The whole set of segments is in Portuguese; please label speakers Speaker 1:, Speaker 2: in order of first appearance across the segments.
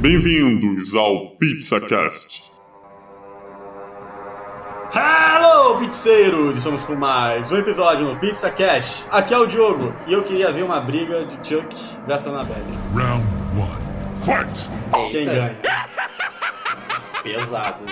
Speaker 1: Bem-vindos ao PizzaCast.
Speaker 2: Hello, pizzeiros! Estamos com mais um episódio no Pizza Cash. Aqui é o Diogo e eu queria ver uma briga de Chuck versus Annabelle.
Speaker 1: Round 1. Fight!
Speaker 2: Quem ganha?
Speaker 3: Pesado.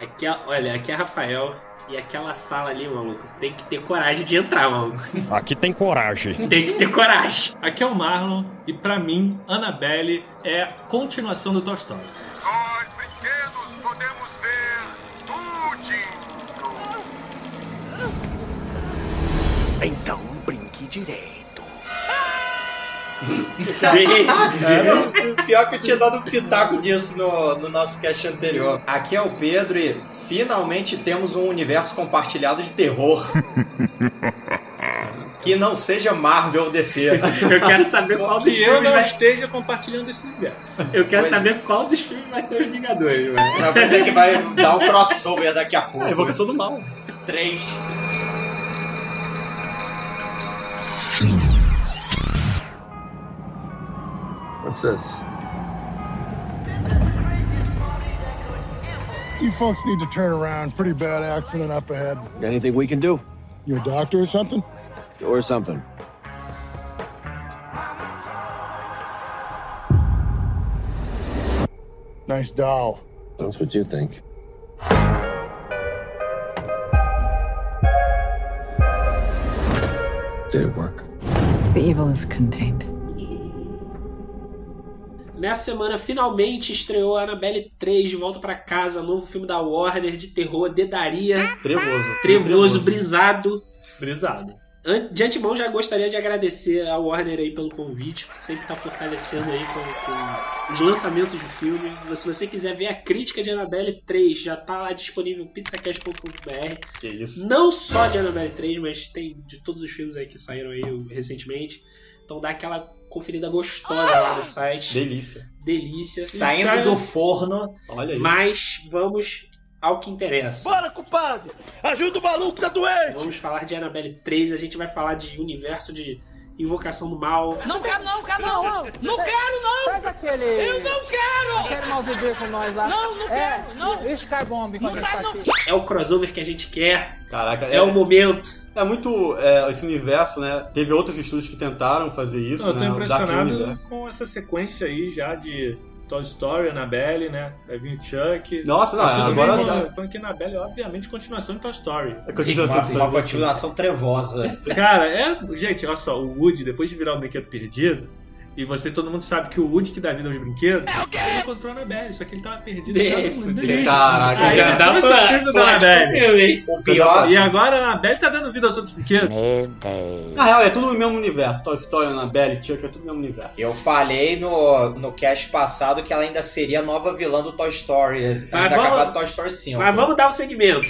Speaker 3: Aqui, é- olha, aqui é Rafael e aquela sala ali, maluco, tem que ter coragem de entrar, maluco.
Speaker 4: Aqui tem coragem.
Speaker 3: Tem que ter coragem.
Speaker 5: Aqui é o Marlon e pra mim, Annabelle é a continuação do Toy Story.
Speaker 6: Nós, brinquedos, podemos ver tudinho. Então brinque direito.
Speaker 7: Pior que eu tinha dado um pitaco disso no, no nosso cast anterior. Aqui é o Pedro e finalmente temos um universo compartilhado de terror. que não seja Marvel ou DC.
Speaker 3: Eu quero saber qual dos
Speaker 5: Que
Speaker 3: filmes vai...
Speaker 5: esteja compartilhando esse universo.
Speaker 3: Eu quero
Speaker 7: Pois é.
Speaker 3: saber qual dos filmes vai ser os Vingadores, velho.
Speaker 7: Não, Mas é que vai dar um crossover daqui a pouco.
Speaker 2: A Evocação do Mal.
Speaker 7: Três.
Speaker 8: What's this?
Speaker 9: You folks need to turn around. Pretty bad accident up ahead.
Speaker 8: Anything we can do?
Speaker 9: You a doctor or something?
Speaker 8: Or something?
Speaker 9: Nice doll.
Speaker 8: That's what you think. Did it work?
Speaker 10: The evil is contained.
Speaker 3: Nessa semana, finalmente estreou a Annabelle 3 de volta pra casa, novo filme da Warner de terror, dedaria,
Speaker 2: Trevoso.
Speaker 3: trevoso, brisado.
Speaker 5: Brisado.
Speaker 3: De antemão, já gostaria de agradecer a Warner aí pelo convite, sempre estar fortalecendo aí com, com os lançamentos de filme. Se você quiser ver a crítica de Annabelle 3, já tá lá disponível em pizzacast.com.br.
Speaker 2: Que isso.
Speaker 3: Não só de Annabelle 3, mas tem de todos os filmes aí que saíram aí recentemente. Então dá aquela conferida gostosa lá no site.
Speaker 2: Delícia.
Speaker 3: Delícia.
Speaker 7: Saindo
Speaker 3: Sai-
Speaker 7: do forno.
Speaker 2: Olha aí.
Speaker 3: Mas vamos ao que interessa.
Speaker 6: Bora, culpado! Ajuda o maluco, tá doente!
Speaker 3: Vamos falar de Annabelle 3, a gente vai falar de universo de Invocação do Mal.
Speaker 10: Não quero, não, quero, não. Não, quero, não. Traz aquele. Eu não quero. Aquele mouse B com nós lá. Não, não quero, não. E Skybomb com a gente tá aqui.
Speaker 3: É o crossover que a gente quer,
Speaker 2: Caraca,
Speaker 3: é, o momento.
Speaker 2: É muito. é, esse universo, né? Teve outros estúdios que tentaram fazer isso,
Speaker 5: eu tô
Speaker 2: né?
Speaker 5: impressionado com essa sequência aí já de Toy Story, Annabelle, né? Vai vir o Chuck.
Speaker 2: Nossa, não,
Speaker 5: Tá
Speaker 2: agora
Speaker 5: bem,
Speaker 2: tá-
Speaker 5: né? Falando que Annabelle é obviamente continuação de Toy Story.
Speaker 2: A continuação do
Speaker 7: Uma continuação trevosa.
Speaker 5: Cara, é. Gente, olha só, o Woody, depois de virar o brinquedo perdido, e você, todo mundo sabe que o Woody que dá vida aos brinquedos, ele encontrou a Annabelle, só que ele tava perdido
Speaker 3: É,
Speaker 5: no mundo
Speaker 3: fudeu.
Speaker 5: lixo.
Speaker 2: Caraca,
Speaker 5: Aí,
Speaker 2: já
Speaker 5: ele
Speaker 3: dá pra-
Speaker 5: o da Annabelle.
Speaker 7: O.
Speaker 5: E agora a Annabelle tá dando vida aos outros brinquedos.
Speaker 2: Na real, é tudo no mesmo universo. Toy Story, Annabelle, Chuck, é tudo no mesmo universo.
Speaker 7: Eu falei no, no cast passado que ela ainda seria a nova vilã do Toy Story. Ainda
Speaker 3: vamos-
Speaker 7: acabado Toy Story 5.
Speaker 3: Mas vamos dar o segmento.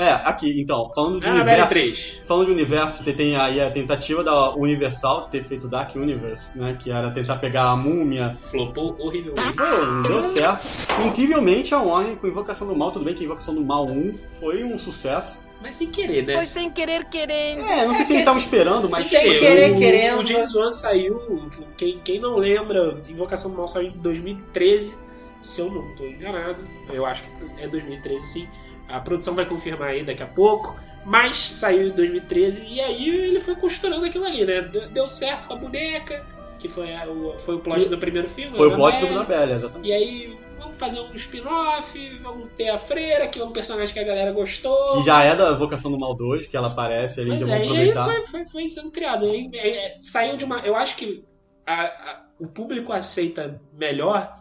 Speaker 2: É, aqui, então, falando de
Speaker 3: Annabelle
Speaker 2: universo.
Speaker 3: 3.
Speaker 2: Falando de universo, tem- tem aí a tentativa da Universal de ter feito o Dark Universe, né? Que era tentar pegar a múmia.
Speaker 3: Flopou horrivelmente.
Speaker 2: Pô, não deu certo. Incrivelmente, a Warner com Invocação do Mal, tudo bem que Invocação do Mal 1 foi um sucesso.
Speaker 3: Mas sem querer, né?
Speaker 10: sem querer, querendo.
Speaker 2: É, não sei
Speaker 7: É
Speaker 2: se eles estavam esperando, mas.
Speaker 7: sem querer,
Speaker 3: o,
Speaker 7: querendo.
Speaker 3: O James Wan saiu, quem, quem não lembra, Invocação do Mal saiu em 2013, se eu não estou enganado. Eu acho que é 2013 sim. A produção vai confirmar aí daqui a pouco. Mas saiu em 2013 e aí ele foi costurando aquilo ali, né? Deu certo com a boneca, que foi, a- o, foi o plot
Speaker 2: Que
Speaker 3: do primeiro filme.
Speaker 2: Foi o plot do Annabelle, exatamente.
Speaker 3: E aí, vamos fazer um spin-off, vamos ter a Freira, que é um personagem que a galera gostou.
Speaker 2: Que já é da Invocação do Mal 2, que ela aparece ali, já
Speaker 3: é,
Speaker 2: vão
Speaker 3: e aí
Speaker 2: aproveitar.
Speaker 3: foi, foi, foi sendo criado. Aí, é, saiu de uma. Eu acho que a- a- o público aceita melhor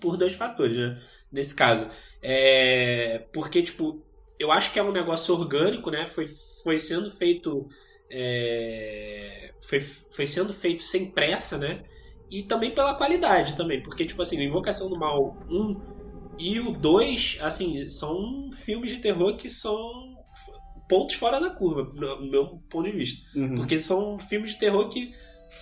Speaker 3: por dois fatores, né? Nesse caso. É, porque, tipo, eu acho que é um negócio orgânico, né? Foi, foi sendo feito. É, foi, foi sendo feito sem pressa, né? E também pela qualidade também. Porque, tipo assim, Invocação do Mal 1 e o 2, assim, são filmes de terror que são pontos fora da curva, no meu ponto de vista.
Speaker 2: Uhum.
Speaker 3: Porque são filmes de terror que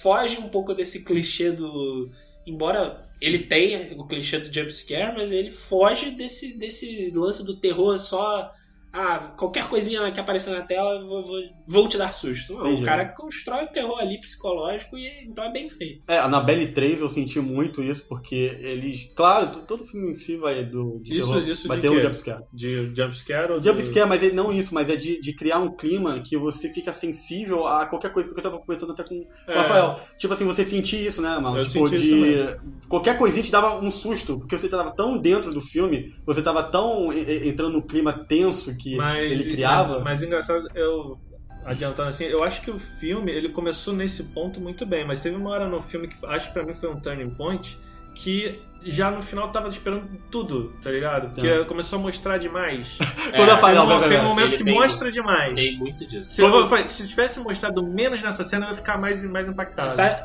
Speaker 3: fogem um pouco desse clichê do. Embora ele tenha o clichê do jumpscare, mas ele foge desse, desse lance do terror só ah, qualquer coisinha que aparecer na tela, vou, vou, vou te dar susto. Não,
Speaker 2: Entendi.
Speaker 3: o cara constrói o terror ali psicológico e então é bem feito.
Speaker 2: É, a Annabelle 3 eu senti muito isso, porque eles. Claro, todo filme em si vai do. De
Speaker 5: Isso-
Speaker 2: terror,
Speaker 5: isso
Speaker 2: vai
Speaker 5: de
Speaker 2: ter um jumpscare.
Speaker 5: De jumpscare ou
Speaker 2: Jumpscare, mas ele não isso, mas é de, de criar um clima que você fica sensível a qualquer coisa, porque eu tava comentando até com o
Speaker 5: É.
Speaker 2: Rafael. Tipo assim, você sentia isso, né, mano?
Speaker 5: Eu
Speaker 2: tipo,
Speaker 5: senti
Speaker 2: de.
Speaker 5: isso
Speaker 2: Qualquer coisinha te dava um susto, porque você tava tão dentro do filme, você tava tão entrando no clima tenso que
Speaker 5: Mas,
Speaker 2: ele criava.
Speaker 5: Mas, mas engraçado, eu. Adiantando assim, eu acho que o filme ele começou nesse ponto muito bem, mas teve uma hora no filme que acho que pra mim foi um turning point que já no final tava esperando tudo, tá ligado? Porque
Speaker 2: Tá.
Speaker 5: começou a mostrar demais.
Speaker 2: Quando
Speaker 3: É,
Speaker 2: o
Speaker 5: tem, um, tem um momento
Speaker 3: Ele
Speaker 5: que
Speaker 3: tem-
Speaker 5: mostra demais.
Speaker 3: Tem muito disso.
Speaker 5: Se, eu, se tivesse mostrado menos nessa cena, eu ia ficar mais, mais impactado.
Speaker 3: Sabe,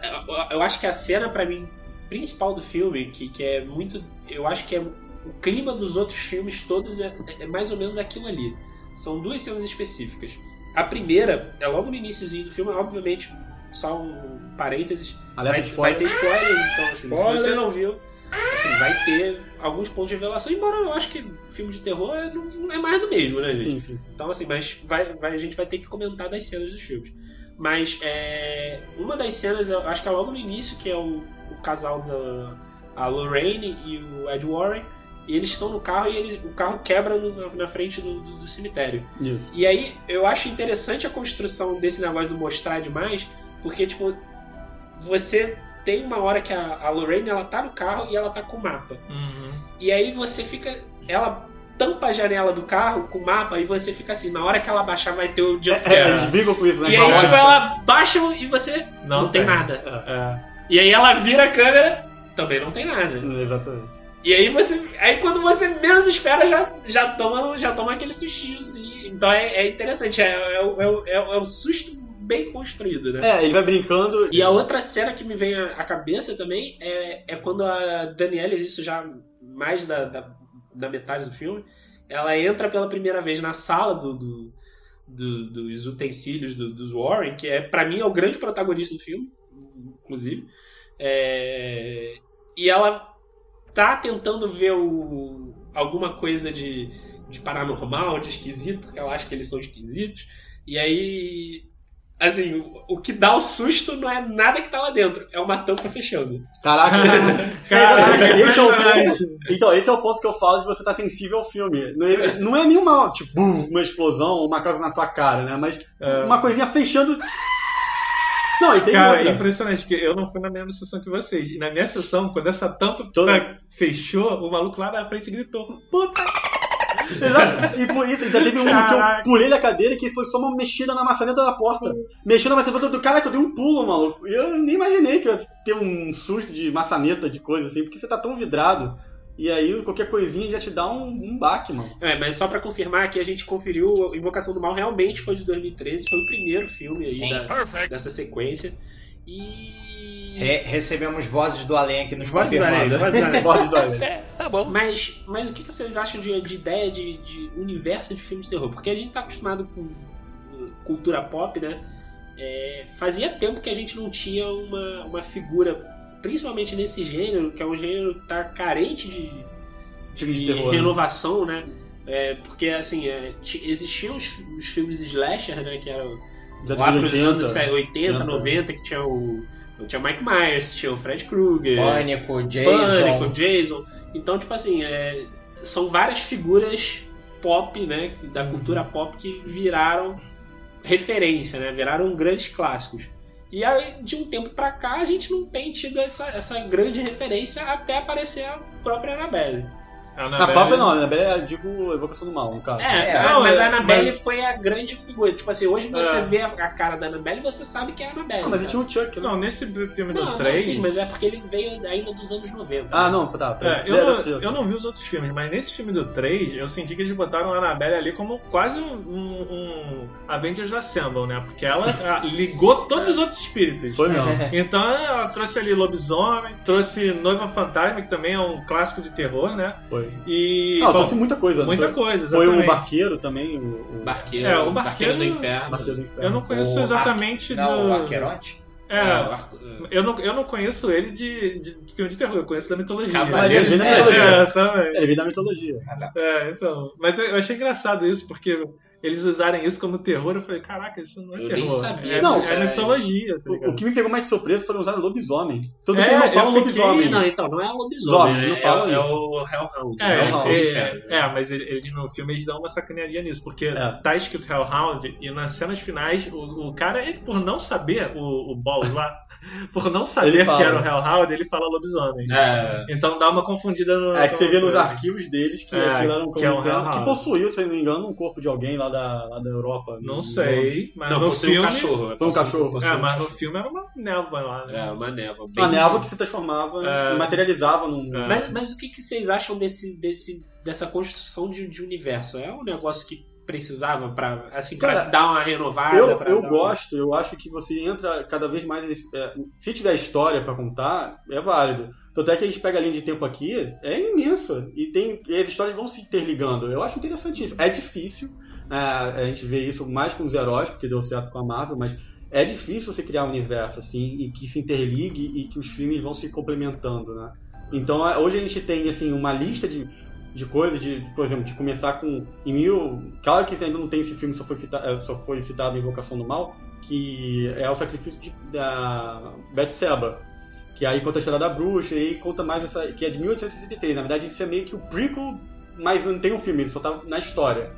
Speaker 3: eu- acho que a cena, pra mim, principal do filme, que, que é muito. Eu acho que é. O clima dos outros filmes todos é, é mais ou menos aquilo ali. São duas cenas específicas. A primeira é logo no iníciozinho do filme, obviamente, só um parênteses. Vai, vai ter spoiler, então assim,
Speaker 5: Spoiler.
Speaker 3: se você não viu, assim, vai ter alguns pontos de revelação, embora eu acho que filme de terror é, é mais do mesmo, né, gente?
Speaker 2: Sim, sim, sim.
Speaker 3: Então, assim, mas vai, vai- a gente vai ter que comentar das cenas dos filmes. Mas é, uma das cenas, eu acho que é logo no início, que é o, o casal da Lorraine e o Ed Warren, e eles estão no carro e eles, o carro quebra no- na, frente do, do- do cemitério.
Speaker 2: Isso.
Speaker 3: E aí, eu acho interessante a construção desse negócio do mostrar demais, porque, tipo, você tem uma hora que a, a Lorraine, ela tá no carro e ela tá com o mapa.
Speaker 5: Uhum.
Speaker 3: E aí você fica. Ela tampa a janela do carro com o mapa e você fica assim, na hora que ela baixar vai ter o
Speaker 2: É, eles
Speaker 3: jumpscare.
Speaker 2: brigam com isso, né?
Speaker 3: e aí, tipo, ela baixa e você não,
Speaker 5: Não
Speaker 3: tem,
Speaker 5: tem.
Speaker 3: nada.
Speaker 5: É.
Speaker 3: E aí ela vira a câmera, também não tem nada.
Speaker 2: Exatamente.
Speaker 3: E aí você. Aí quando você menos espera, já, já, toma, já toma aquele sustinho, assim. Então é, é interessante, é, é, o- é, é, é o susto bem construído, né?
Speaker 2: É, ele vai brincando.
Speaker 3: E a outra cena que me vem à à cabeça também é, é quando a Daniela, isso já mais da, da, da metade do filme, ela entra pela primeira vez na sala do, do- do- dos utensílios do- dos Warren, que é para mim é o grande protagonista do filme, inclusive. É, e ela tá tentando ver o, alguma coisa de, de paranormal, de esquisito, porque ela acha que eles são esquisitos. E aí Assim, o, o que dá o susto não é nada que tá lá dentro, é uma tampa fechando.
Speaker 2: Caraca,
Speaker 5: Caraca,
Speaker 2: Exatamente, esse é o ponto. Então, esse é o ponto que eu falo de você estar sensível ao filme. Não é, não é nenhuma, tipo, uma explosão, uma coisa na tua cara, né? Mas
Speaker 5: É.
Speaker 2: uma coisinha fechando. Não, e tem
Speaker 5: Cara, é
Speaker 2: outra.
Speaker 5: impressionante, porque eu não fui na mesma sessão que vocês. E na minha sessão, quando essa tampa
Speaker 2: Toda-
Speaker 5: fechou, o maluco lá na frente gritou: Puta!
Speaker 2: Exato. E por isso, ainda teve um que eu pulei da cadeira que foi só uma mexida na maçaneta da porta. Mexendo na maçaneta do cara que eu dei um pulo, maluco. E eu nem imaginei que eu ia ter um susto de maçaneta, de coisa assim, porque você tá tão vidrado. E aí qualquer coisinha já te dá um, um baque, mano.
Speaker 3: É, mas só pra confirmar que a gente conferiu, Invocação do Mal realmente foi de 2013, foi o primeiro filme aí
Speaker 7: Sim.
Speaker 3: da- dessa sequência. E.
Speaker 7: Re- recebemos vozes do além aqui nos
Speaker 3: Vozes do além, vozes do além.
Speaker 2: Voz do além.
Speaker 10: Tá bom.
Speaker 3: Mas, mas o que que vocês acham de, de ideia de, de universo de filmes de terror? Porque a gente tá acostumado com uh, cultura pop, né? É, fazia tempo que a gente não tinha uma, uma figura, principalmente nesse gênero, que é um gênero que tá carente de,
Speaker 2: de
Speaker 3: de
Speaker 2: terror, né?
Speaker 3: renovação, né? É, porque, assim, é, ti- existiam os, os filmes slasher, né? Que eram
Speaker 2: Já
Speaker 3: lá pros
Speaker 2: 80,
Speaker 3: anos 80,
Speaker 2: 80.
Speaker 3: 90, que tinha o... Tinha o Mike Myers, tinha o Fred Krueger,
Speaker 7: Pânico, Jason.
Speaker 3: Pânico, Jason. Então, tipo assim, é, são várias figuras pop, né? Da cultura pop que viraram referência, né? Viraram grandes clássicos. E aí, de um tempo pra cá, a gente não tem tido essa, essa grande referência até aparecer a própria Annabelle.
Speaker 5: A
Speaker 2: A própria não, a Annabelle é, digo, Evocação do Mal, no caso.
Speaker 3: É,
Speaker 7: É,
Speaker 3: não, mas
Speaker 5: é,
Speaker 3: a Annabelle
Speaker 5: mas-
Speaker 3: foi a grande figura. Tipo assim, hoje você
Speaker 5: É.
Speaker 3: vê a, cara da Annabelle e você sabe que é a Annabelle.
Speaker 2: Ah, mas tinha um Chuck, né?
Speaker 5: Não, nesse filme
Speaker 3: não,
Speaker 5: do
Speaker 3: não,
Speaker 5: 3.
Speaker 3: sim, mas é porque ele veio ainda dos anos 90.
Speaker 2: Ah, não, tá. tá.
Speaker 5: É, eu, não,
Speaker 2: assim.
Speaker 5: eu não vi os outros filmes, mas nesse filme do 3, eu senti que eles botaram a Annabelle ali como quase um, um, Avengers Assemble, né? Porque ela ligou todos os outros espíritos.
Speaker 2: Foi não.
Speaker 5: Então ela trouxe ali Lobisomem, trouxe Noiva Fantasma, que também é um clássico de terror, né?
Speaker 2: Foi.
Speaker 5: E.
Speaker 2: Não,
Speaker 5: bom,
Speaker 2: trouxe muita coisa.
Speaker 5: muita
Speaker 2: Tô-
Speaker 5: coisa,
Speaker 2: Foi o
Speaker 5: exatamente.
Speaker 2: Barqueiro também. O, o
Speaker 3: Barqueiro,
Speaker 5: É, o
Speaker 3: Barqueiro do
Speaker 5: Barqueiro-
Speaker 3: Inferno.
Speaker 2: Barqueiro do Inferno.
Speaker 5: Eu não conheço
Speaker 7: O
Speaker 5: exatamente
Speaker 7: Não,
Speaker 5: do.
Speaker 7: o Aqueronte?
Speaker 5: É,
Speaker 3: É, o arco- é.
Speaker 5: eu não, eu não conheço ele de, de filme de terror, eu conheço da mitologia.
Speaker 3: Cavaleiros
Speaker 2: da
Speaker 5: é,
Speaker 2: Mitologia.
Speaker 5: é, também.
Speaker 2: Ele vem da mitologia.
Speaker 5: É, então. Mas eu achei engraçado isso, porque eles usarem isso como terror, eu falei, caraca, isso não é
Speaker 3: Eu
Speaker 5: terror.
Speaker 3: nem sabia
Speaker 5: É,
Speaker 2: Não,
Speaker 5: é
Speaker 3: sério.
Speaker 5: mitologia, tá
Speaker 2: O,
Speaker 5: ligado?
Speaker 2: o que me pegou mais surpresa foram usar lobisomem. Todo
Speaker 5: É,
Speaker 2: mundo não fala
Speaker 5: fiquei-
Speaker 2: lobisomem.
Speaker 3: Não, então, não é lobisomem,
Speaker 2: Zombies,
Speaker 3: né?
Speaker 2: não falam
Speaker 3: é, é
Speaker 2: isso.
Speaker 3: o Hellhound.
Speaker 5: É,
Speaker 3: né?
Speaker 2: Hellhound,
Speaker 5: é,
Speaker 3: inferno, né?
Speaker 5: é, mas ele- eles no filme eles dão uma sacaneadinha nisso, porque
Speaker 2: É.
Speaker 5: tá escrito Hellhound e nas cenas finais o, o cara, ele, por não saber, o, o Balls lá, por não
Speaker 2: Ele
Speaker 5: saber
Speaker 2: fala.
Speaker 5: que era o Hellhound, ele fala lobisomem.
Speaker 3: É.
Speaker 5: Então dá uma confundida no.
Speaker 2: É que você vê nos
Speaker 5: no-
Speaker 2: arquivos deles que
Speaker 5: É,
Speaker 2: aquilo era um
Speaker 5: que é um
Speaker 2: que
Speaker 5: Hellhound.
Speaker 2: possuiu, se eu não me engano, um corpo de alguém lá da, lá da Europa.
Speaker 5: Não
Speaker 2: No-
Speaker 5: sei, mas
Speaker 3: Não,
Speaker 5: no
Speaker 3: possui um
Speaker 5: filme.
Speaker 3: cachorro.
Speaker 2: Foi um cachorro.
Speaker 5: É,
Speaker 3: um
Speaker 5: mas no filme era uma névoa lá, né?
Speaker 3: É, uma névoa. bem-
Speaker 2: A névoa que se transformava
Speaker 5: É.
Speaker 2: e materializava num.
Speaker 5: É.
Speaker 3: Mas, mas o que, que vocês acham desse, desse, dessa construção de, de universo? É um negócio que precisava para assim, pra
Speaker 2: Cara,
Speaker 3: dar uma renovada?
Speaker 2: Eu, eu gosto, eu acho que você entra cada vez mais. nesse- é, se tiver história pra contar, é válido. Tanto é que a gente pega a linha de tempo aqui, é imensa. E, tem, e as histórias vão se interligando. Eu acho interessantíssimo. É difícil, é, a gente vê isso mais com os heróis, porque deu certo com a Marvel, mas é difícil você criar um universo assim, e que se interligue e que os filmes vão se complementando, né? Então é, hoje a gente tem assim, uma lista de, de coisas, de, por exemplo, de começar com. Em mil. Claro que ainda não tem esse filme, só foi, fita- eh, só foi citado em Invocação do Mal, que é o sacrifício de, da Betseba. Que aí conta a história da bruxa e conta mais essa. que é de 1863. Na verdade, isso é meio que o prequel, mas não tem um filme, ele só tá na história.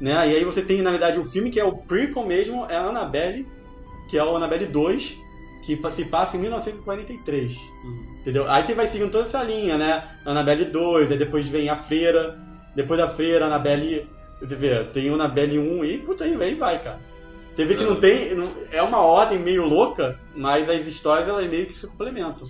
Speaker 2: Né? E aí você tem, na verdade, o filme que é o prequel mesmo, é a Annabelle, que é o Annabelle 2, que se passa em 1943. Entendeu? Aí você vai seguindo toda essa linha, né? Annabelle 2, aí depois vem a Freira, depois da Freira, Annabelle. Você vê, tem o Annabelle 1 e puta aí, aí vai, cara. Você vê que não tem. não- é uma ordem meio louca, mas as histórias elas meio que se complementam.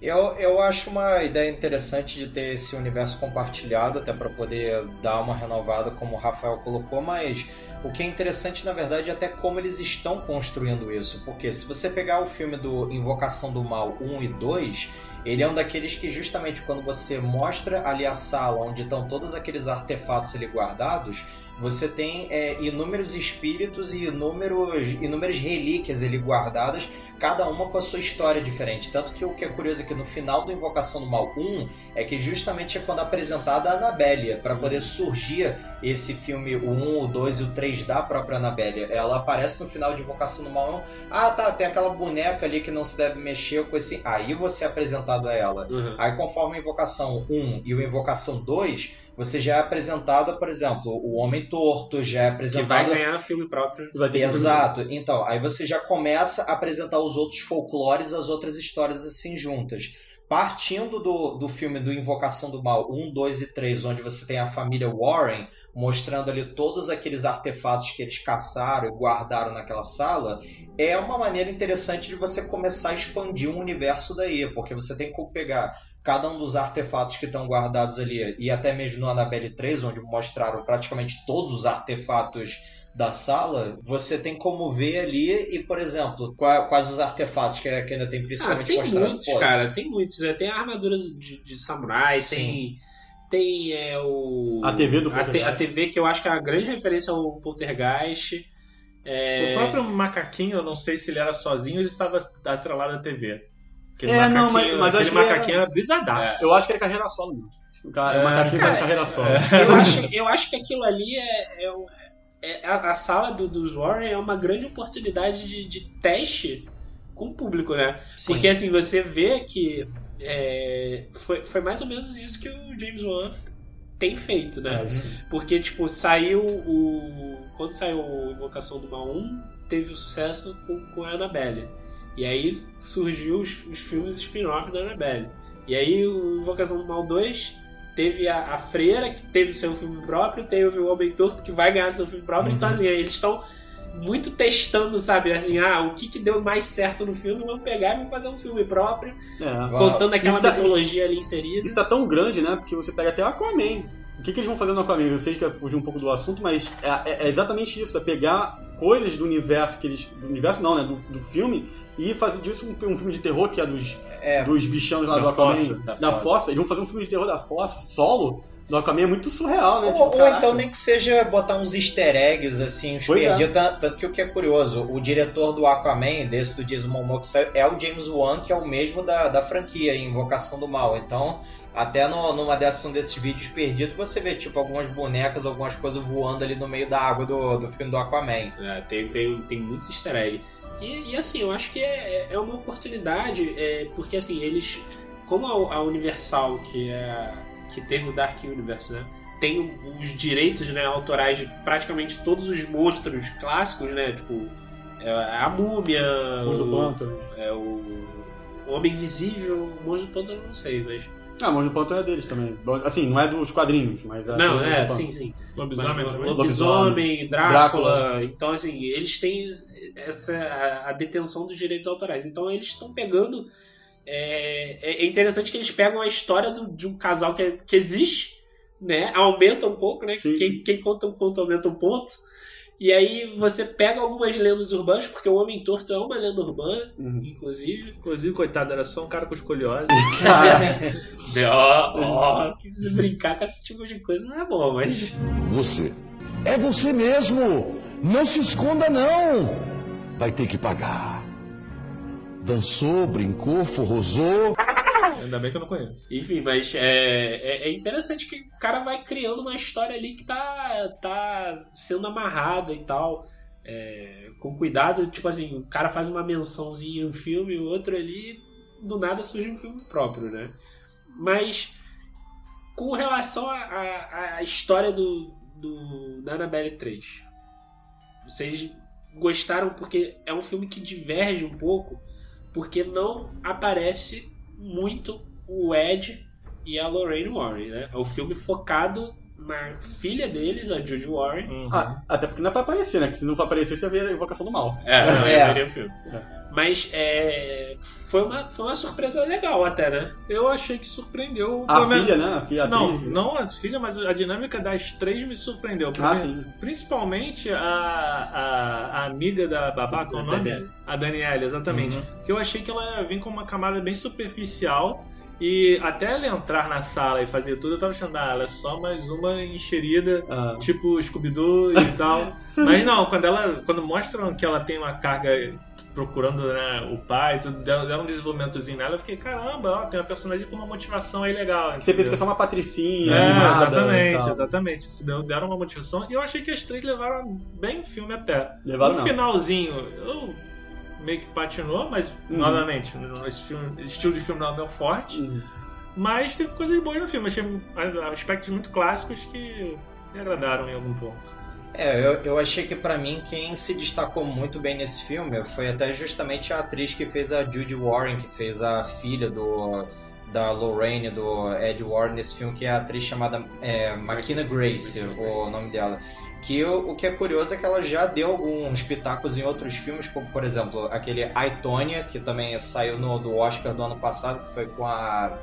Speaker 7: Eu, eu acho uma ideia interessante de ter esse universo compartilhado, até para poder dar uma renovada, como o Rafael colocou, mas o que é interessante, na verdade, é até como eles estão construindo isso. Porque se você pegar o filme do Invocação do Mal 1 e 2, ele é um daqueles que, justamente quando você mostra ali a sala onde estão todos aqueles artefatos ali guardados, você tem é, inúmeros espíritos e inúmeros, inúmeras relíquias ali guardadas, cada uma com a sua história diferente. Tanto que o que é curioso é que no final do Invocação do Mal 1 é que justamente é quando apresentada a Annabelle, para poder surgir esse filme, o 1, o 2 e o 3 da própria Annabelle. Ela aparece no final de Invocação do Mal 1. Ah, tá, tem aquela boneca ali que não se deve mexer, coisa assim. Aí você é apresentado a ela.
Speaker 3: Uhum.
Speaker 7: Aí conforme a Invocação 1 e o Invocação 2, você já é apresentado, por exemplo, o Homem Torto, já é
Speaker 3: Que
Speaker 7: apresentado
Speaker 3: vai ganhar filme próprio.
Speaker 2: Vai ter que-
Speaker 7: Exato. Então, aí você já começa a apresentar os outros folclores, as outras histórias assim juntas. Partindo do, do filme do Invocação do Mal 1, 2 e 3, onde você tem a família Warren mostrando ali todos aqueles artefatos que eles caçaram e guardaram naquela sala, é uma maneira interessante de você começar a expandir um universo daí, porque você tem como pegar cada um dos artefatos que estão guardados ali, e até mesmo no Annabelle 3, onde mostraram praticamente todos os artefatos da sala, você tem como ver ali e, por exemplo, qua- quais os artefatos que, ainda tem
Speaker 3: Ah,
Speaker 7: principalmente
Speaker 3: tem
Speaker 7: mostrado.
Speaker 3: muitos,
Speaker 7: Pô,
Speaker 3: cara. Tem muitos. é, Tem armaduras de, de samurai,
Speaker 7: Sim.
Speaker 3: tem. Tem é, o.
Speaker 2: A TV do
Speaker 3: a, te-
Speaker 2: Poltergeist.
Speaker 3: a TV que eu acho que é a grande referência ao Poltergeist. É,
Speaker 5: O próprio macaquinho, eu não sei se ele era sozinho ou ele estava atrelado à TV. Aquele
Speaker 2: É, não,
Speaker 5: macaquinho,
Speaker 2: mas- mas
Speaker 5: aquele
Speaker 2: acho que era-
Speaker 5: macaquinho era bizardaço.
Speaker 2: Eu acho que é carreira solo mesmo. O ca-
Speaker 5: É,
Speaker 2: o macaquinho tá
Speaker 3: cara,
Speaker 2: em carreira solo.
Speaker 3: eu, acho, eu acho que aquilo ali é. é é- a, a sala do, dos Warren é uma grande oportunidade de, de teste com o público, né?
Speaker 7: sim.
Speaker 3: Porque assim, você vê que é, foi, foi mais ou menos isso que o James Wan tem feito, né?
Speaker 2: É.
Speaker 3: Porque, tipo, saiu o. Quando saiu o Invocação do Mal 1, teve o sucesso com, com a Annabelle. E aí surgiu os, os filmes spin-off da Annabelle. E aí o Invocação do Mal 2 teve a, a Freira, que teve seu filme próprio, teve o Homem Torto, que vai ganhar seu filme próprio.
Speaker 7: Uhum.
Speaker 3: Então, assim, eles estão muito testando, sabe? Assim, ah, o que, que deu mais certo no filme, vamos pegar e vamos fazer um filme próprio,
Speaker 2: É.
Speaker 3: contando aquela
Speaker 2: Isso tá-
Speaker 3: mitologia ali inserida.
Speaker 2: Isso tá tão grande, né? Porque você pega até o Aquaman. O que, que eles vão fazer no Aquaman? Eu sei que é fugir um pouco do assunto, mas é, é- é exatamente isso: é pegar coisas do universo que eles. Do universo não, né? Do, do filme e fazer disso um, um filme de terror que é dos.
Speaker 7: É.
Speaker 2: dos bichão lá
Speaker 5: Da
Speaker 2: do Aquaman,
Speaker 5: fossa,
Speaker 2: da,
Speaker 5: da
Speaker 2: fossa.
Speaker 5: fossa.
Speaker 2: eles vão fazer um filme de terror da fossa, solo, do Aquaman é muito surreal, né?
Speaker 7: Ou,
Speaker 2: Tipo,
Speaker 7: ou
Speaker 2: caraca.
Speaker 7: então nem que seja botar uns easter eggs, assim, uns
Speaker 2: Pois é.
Speaker 7: perdidos. Tanto, tanto que o que é curioso, o diretor do Aquaman, desse do Jason Momoa, é o James Wan, que é o mesmo da, da franquia, Invocação do Mal. Então, até no, numa dessas, um desses vídeos perdidos, você vê, tipo, algumas bonecas, algumas coisas voando ali no meio da água do, do filme do Aquaman.
Speaker 3: É, tem, tem, tem muito easter egg. E, e, assim, eu acho que é, é uma oportunidade, é, porque assim, eles. Como a, a Universal, que é. Que teve o Dark Universe, né? Tem os direitos né, autorais de praticamente todos os monstros clássicos, né? Tipo, é, a múmia,
Speaker 2: Monstro do
Speaker 3: o,
Speaker 2: Pântano.
Speaker 3: é, o Homem Invisível, o Monstro do Pântano eu não sei, mas.
Speaker 2: Ah, Monstro do Pântano é deles também. Assim, não é dos quadrinhos, mas é.
Speaker 3: Não,
Speaker 2: do
Speaker 3: é,
Speaker 2: Pântano.
Speaker 3: sim, sim.
Speaker 5: Lobisomem
Speaker 3: Mas,
Speaker 5: também?
Speaker 3: Lobisomem, Drácula.
Speaker 2: Drácula.
Speaker 3: Então, assim, eles têm essa, a, a detenção dos direitos autorais. Então, eles estão pegando. É, é- é interessante que eles pegam a história do- de um casal que, que existe, né? Aumenta um pouco, né?
Speaker 2: Sim,
Speaker 3: Quem, quem conta um conto aumenta um ponto. E aí você pega algumas lendas urbanas, porque o Homem Torto é uma lenda urbana,
Speaker 2: Uhum.
Speaker 3: inclusive.
Speaker 5: Inclusive, coitado, era só um cara com escoliose.
Speaker 3: Ó, ó, que se brincar com esse tipo de coisa não é bom, mas.
Speaker 4: Você. É você mesmo! Não se esconda, não! Vai ter que pagar. Dançou, brincou, forrosou.
Speaker 5: Ainda bem que eu não conheço.
Speaker 3: Enfim, mas é, é, é interessante que o cara vai criando uma história ali que tá, tá sendo amarrada e tal. é, com cuidado, tipo assim, o cara faz uma mençãozinha em um filme, o outro ali, do nada surge um filme próprio, né? Mas com relação à história do, do, da Annabelle 3, vocês gostaram porque é um filme que diverge um pouco, porque não aparece muito o Ed e a Lorraine Warren, né? É o filme focado filha deles, a Judy Warren.
Speaker 5: Uhum.
Speaker 2: Ah, até porque não é pra aparecer, né? Porque se não for aparecer, você vê a Invocação do Mal.
Speaker 3: É, não,
Speaker 7: É.
Speaker 3: eu veria o filme. Mas é, foi, uma, foi uma surpresa legal até, né?
Speaker 5: Eu achei que surpreendeu.
Speaker 2: A
Speaker 5: pelo menos-
Speaker 2: filha, né? A filha a
Speaker 5: Não,
Speaker 2: atriz.
Speaker 5: não a filha, mas a dinâmica das três me surpreendeu.
Speaker 2: Ah, sim.
Speaker 5: Principalmente a, a, a amiga da babá, qual é o nome?
Speaker 3: Daniela.
Speaker 5: A Daniela, exatamente.
Speaker 2: Uhum.
Speaker 5: Que eu achei que ela ia vir com uma camada bem superficial. E até ela entrar na sala e fazer tudo, eu tava achando, ah, ela é só mais uma encherida,
Speaker 2: Ah.
Speaker 5: tipo Scooby-Doo e tal. Mas não, quando ela. Quando mostram que ela tem uma carga procurando né, o pai, tudo, deram, deram um desenvolvimentozinho nela, eu fiquei, caramba, ó, tem uma personagem com uma motivação aí legal.
Speaker 2: Você pensa
Speaker 5: entendeu?
Speaker 2: que é só uma patricinha,
Speaker 5: É,
Speaker 2: animada
Speaker 5: exatamente, exatamente. Se deram uma motivação. E eu achei que as três levaram bem o filme até.
Speaker 2: Levaram
Speaker 5: no
Speaker 2: não.
Speaker 5: finalzinho, eu meio que patinou, mas,
Speaker 2: Uhum.
Speaker 5: novamente, esse filme, estilo de filme não é meu forte.
Speaker 2: Uhum.
Speaker 5: Mas teve coisas boas no filme. Achei aspectos muito clássicos que me agradaram em algum ponto.
Speaker 7: É, eu, eu achei que pra mim quem se destacou muito bem nesse filme foi até justamente a atriz que fez a Judy Warren, que fez a filha do da Lorraine, do Ed Warren nesse filme, que é a atriz chamada é, Makina Grace,
Speaker 3: Makina
Speaker 7: o
Speaker 3: Grace.
Speaker 7: nome dela. Que o, o que é curioso é que ela já deu alguns pitacos em outros filmes, como por exemplo aquele I, Tonya, que também saiu no, do Oscar do ano passado, que foi com a.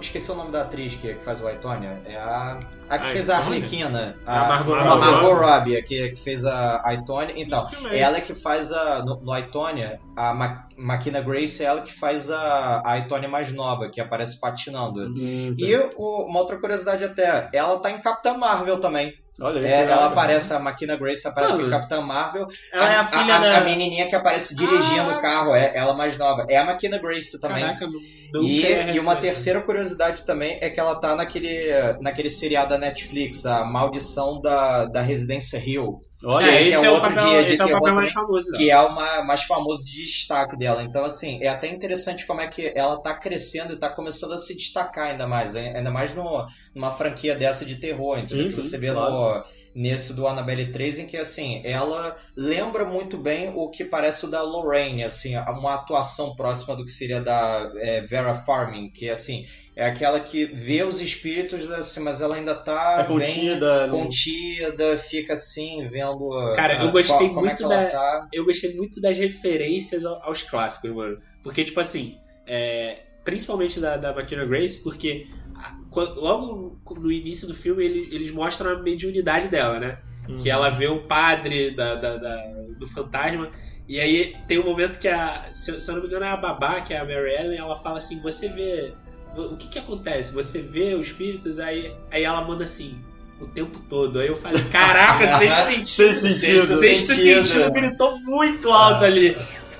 Speaker 7: Esqueci o nome da atriz que, que faz o I, Tonya. É a. A que
Speaker 5: A
Speaker 7: fez a? Arlequina.
Speaker 3: A Margot
Speaker 7: a
Speaker 3: Robbie.
Speaker 7: Margot Robbie, a que, que fez a I, Tonya. Então,
Speaker 5: é
Speaker 7: ela é que faz a. No, no Aitonia, a Ma Makina Grace é ela que faz a, a Aitonia mais nova, que aparece patinando.
Speaker 2: Hum,
Speaker 7: E o- uma outra curiosidade até, ela tá em Capitã Marvel também.
Speaker 2: Olha aí,
Speaker 7: É, ela aparece, a Makina Grace aparece
Speaker 3: Ah,
Speaker 7: em Capitã Marvel.
Speaker 3: Ela é a filha
Speaker 7: a,
Speaker 3: da.
Speaker 7: a menininha que aparece dirigindo
Speaker 3: Ah.
Speaker 7: o carro, é ela mais nova. É a Makina Grace também.
Speaker 3: Caraca, não, não
Speaker 7: E, e uma
Speaker 3: reconhecer.
Speaker 7: terceira curiosidade também é que ela tá naquele, naquele seriado da Netflix, A Maldição da, da Residência Hill.
Speaker 2: Olha
Speaker 3: É, esse
Speaker 7: é
Speaker 3: é, o
Speaker 7: outro
Speaker 3: papel,
Speaker 7: dia
Speaker 3: esse é o
Speaker 7: terror
Speaker 3: papel
Speaker 7: também,
Speaker 3: mais famoso dela.
Speaker 7: que é o ma- mais famoso de destaque dela. Então, assim, é até interessante como é que ela tá crescendo e tá começando a se destacar ainda mais. Ainda mais no, numa franquia dessa de terror. Que
Speaker 2: sim,
Speaker 7: você vê
Speaker 2: claro.
Speaker 7: no, nesse do Annabelle 3, em que, assim, ela lembra muito bem o que parece o da Lorraine, assim, uma atuação próxima do que seria da é, Vera Farming, que, assim, é aquela que vê os espíritos, assim, mas ela ainda tá
Speaker 2: É
Speaker 7: bem
Speaker 2: contida. não-
Speaker 7: contida, fica assim, vendo.
Speaker 3: Cara, eu
Speaker 7: ah,
Speaker 3: gostei
Speaker 7: qual- é
Speaker 3: muito
Speaker 7: ela
Speaker 3: da-
Speaker 7: tá.
Speaker 3: eu gostei muito das referências ao- aos clássicos, mano. Porque, tipo assim, é, principalmente da, da Makina Grace, porque a- logo no início do filme ele- eles mostram a mediunidade dela, né? Que ela vê o padre da, da- da- do fantasma. E aí tem um momento que a. Se, se eu não me engano, é a babá, que é a Mary Ellen, ela fala assim: você vê. O que que acontece? Você vê os espíritos, aí, aí ela manda assim. O tempo todo. Aí eu falei, caraca, sexto sentido.
Speaker 2: Sexto sentido.
Speaker 3: Sexto sentido.
Speaker 7: sentido.
Speaker 3: gritou muito alto ali.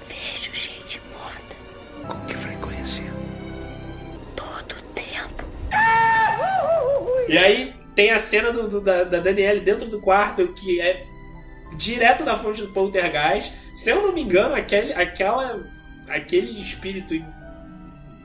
Speaker 11: Vejo gente morta. Com que frequência? Todo tempo.
Speaker 3: E aí tem a cena do, do- da, da Danielle dentro do quarto, que é direto da fonte do Poltergeist. Se eu não me engano, aquele, aquela, aquele espírito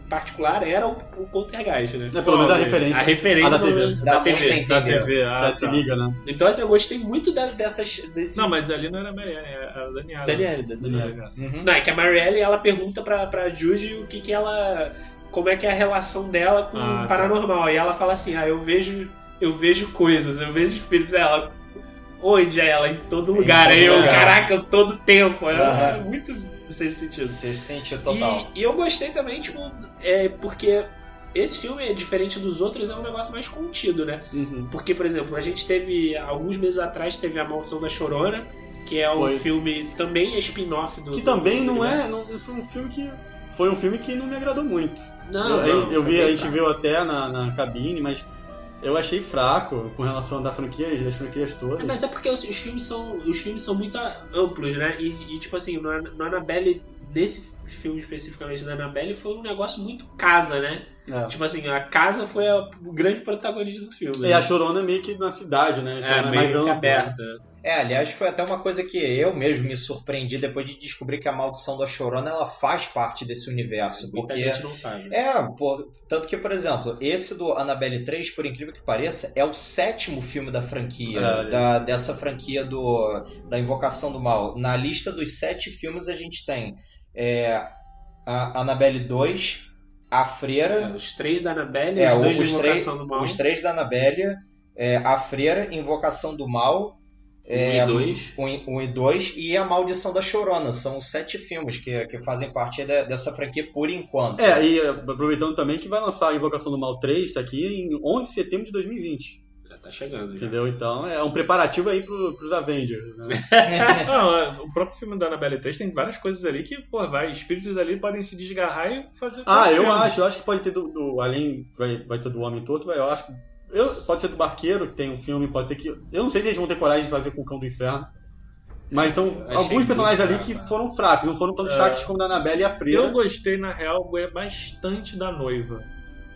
Speaker 3: particular era o, o Poltergeist, né?
Speaker 2: É, pelo menos a referência.
Speaker 3: A referência
Speaker 2: A da
Speaker 3: do-
Speaker 2: TV.
Speaker 3: da
Speaker 7: Dá
Speaker 3: TV.
Speaker 7: a
Speaker 5: Da. TV, ah,
Speaker 2: se
Speaker 5: tá.
Speaker 2: liga, né?
Speaker 3: Então, assim, eu gostei muito da- dessas. Desse...
Speaker 5: Não, mas ali não era a Mariana, era a Daniela.
Speaker 3: Daniela, da Daniela.
Speaker 5: Daniela.
Speaker 7: Uhum.
Speaker 3: Não, é que a Marielle, ela pergunta pra, pra Judy o que que ela... Como é que é a relação dela com
Speaker 5: Ah,
Speaker 3: o
Speaker 5: tá.
Speaker 3: paranormal. E ela fala assim, ah, eu vejo... Eu vejo coisas, eu vejo espíritos. Ela... Onde é ela? Em todo lugar.
Speaker 7: todo
Speaker 3: Aí eu,
Speaker 7: lugar.
Speaker 3: caraca, todo tempo.
Speaker 7: Aham.
Speaker 3: é muito sem sentido.
Speaker 7: Sexto sentido total.
Speaker 3: E, e eu gostei também, tipo, é, porque esse filme, é diferente dos outros, é um negócio mais contido, né?
Speaker 2: Uhum.
Speaker 3: Porque, por exemplo, a gente teve, alguns meses atrás, teve A Maldição da Chorona, que é um
Speaker 2: Foi.
Speaker 3: filme, também é spin-off do...
Speaker 2: Que
Speaker 3: do-
Speaker 2: também
Speaker 3: do
Speaker 2: não é. Não, foi um filme que. Foi um filme que não me agradou muito.
Speaker 3: Não,
Speaker 2: eu,
Speaker 3: não,
Speaker 2: eu vi, a gente viu até na, na cabine, mas eu achei fraco com relação da franquia, das franquias todas.
Speaker 3: Mas é porque os, os filmes são os filmes são muito amplos, né? E, e, tipo assim, no, An- no Annabelle, nesse filme especificamente da Annabelle, foi um negócio muito casa, né?
Speaker 2: É.
Speaker 3: Tipo assim, a casa foi a- o grande protagonista do filme.
Speaker 2: E
Speaker 3: né?
Speaker 2: a Chorona é meio que na cidade, né? Então
Speaker 3: é,
Speaker 2: é,
Speaker 3: meio
Speaker 2: mais
Speaker 3: que
Speaker 2: amplo.
Speaker 3: aberta.
Speaker 7: É, aliás, foi até uma coisa que eu mesmo me surpreendi depois de descobrir que a maldição da Chorona ela faz parte desse universo.
Speaker 3: Muita
Speaker 7: Porque
Speaker 3: gente não sabe.
Speaker 7: É, por- tanto que, por exemplo, esse do Annabelle 3, por incrível que pareça, é o sétimo filme da franquia,
Speaker 2: É.
Speaker 7: da- dessa franquia do, da Invocação do Mal. Na lista dos sete filmes a gente tem é, a Annabelle 2, A Freira,
Speaker 3: Os três da Annabelle,
Speaker 7: é,
Speaker 3: os dois
Speaker 7: os, três,
Speaker 3: Invocação do Mal.
Speaker 7: os três da Annabelle, é, A Freira, Invocação do Mal, é,
Speaker 3: Um e dois.
Speaker 7: um e- um e dois, e A Maldição da Chorona. São os sete filmes que, que fazem parte de- dessa franquia por enquanto.
Speaker 2: É, e aproveitando também que vai lançar a Invocação do Mal 3, tá aqui em 11 de setembro de 2020.
Speaker 3: Já tá chegando. Já.
Speaker 2: Entendeu? Então é um preparativo aí pro, pros Avengers. Né?
Speaker 5: Não, é, o próprio filme da Annabelle 3 tem várias coisas ali que, pô, vai, espíritos ali podem se desgarrar e fazer.
Speaker 2: Ah, eu
Speaker 5: filme.
Speaker 2: acho, eu acho que pode ter do. do- além, vai, vai ter do Homem Torto, vai, eu acho que. Eu, pode ser do Barqueiro, que tem um filme, pode ser que. Eu não sei se eles vão ter coragem de fazer com o Cão do Inferno. Mas estão alguns personagens ali que foram fracos, não foram tão destaques como da Annabelle e a Freira.
Speaker 5: Eu gostei, na real, é bastante da noiva.